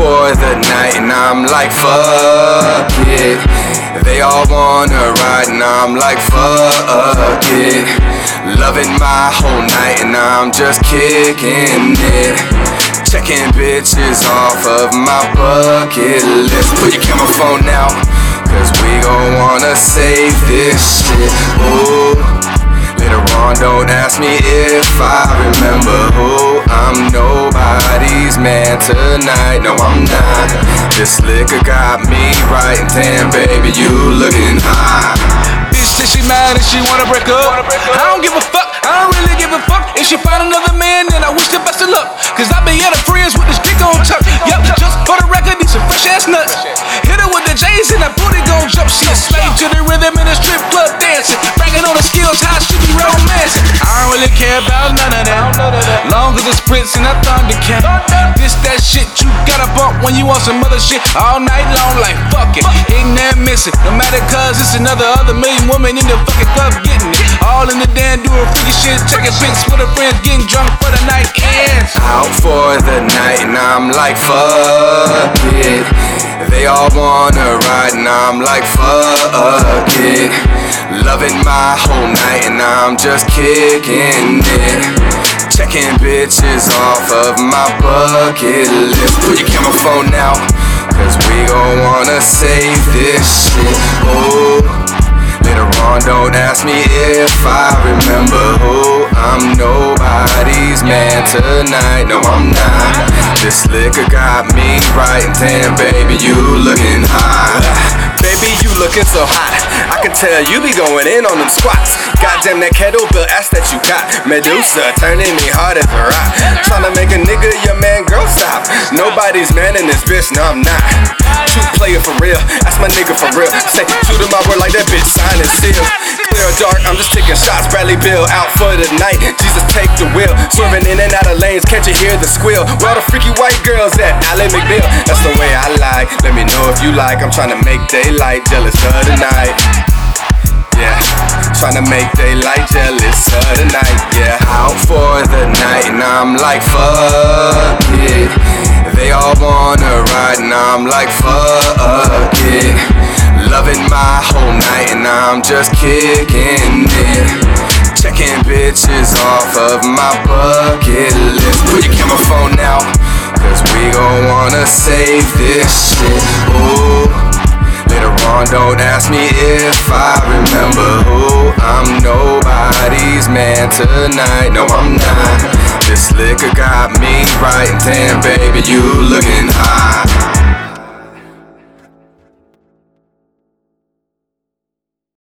night and I'm like, fuck it. They all wanna ride and I'm like, fuck it. Loving my whole night and I'm just kicking it. Checking bitches off of my bucket list. Put your camera phone out, cause we gon' wanna save this shit. Ooh. Later on, don't ask me if I remember who I'm man tonight. No, I'm not. This liquor got me right. Damn, baby, you looking hot. Bitch said she mad and she wanna break up. I don't give Prince and that Thundercat. This that shit you gotta bump when you want some other shit all night long. Like fuck it, ain't that missing. No matter cause it's another other million woman in the fucking club getting it. All in the damn doing freaky shit, taking pics with her friends, getting drunk for the night ends. Out for the night and I'm like, fuck it. They all wanna ride and I'm like, fuck it. Loving my whole night and I'm just kicking it. Checking bitches off of my bucket list. Put your camera phone out, cause we gon' wanna save this shit. Ooh. Later on, don't ask me if I remember who I'm nobody's man tonight. No, I'm not. This liquor got me right. Damn, baby, you looking hot. Baby, you looking so hot. I can tell you be going in on them squats. Goddamn that kettlebell ass that you got. Medusa turning me hard as a rock. Tryna make a nigga your man, girl, stop. Nobody's man in this bitch, no, I'm not. True player for real. That's my nigga for real. Say, shoot him my word like that bitch sign and seal. Clear or dark, I'm just taking shots. Bradley Beal out for the night. Jesus, take the wheel. Swerving in and out of lanes, can't you hear the squeal? Where all the freaky white girls at? Ally McBeal. That's the way I like. Let me know if you like. I'm trying to make daylight jealous of the night. Trying to make daylight jealous of the night. Yeah, out for the night and I'm like, fuck it. They all wanna ride and I'm like, fuck it. Loving my whole night and I'm just kicking it. Checking bitches off of my bucket list. Put your camera phone out, cause we gon' wanna save this shit. Ooh. On, don't ask me if I remember who I'm nobody's man tonight. No, I'm not. This liquor got me right. And damn, baby, you looking hot.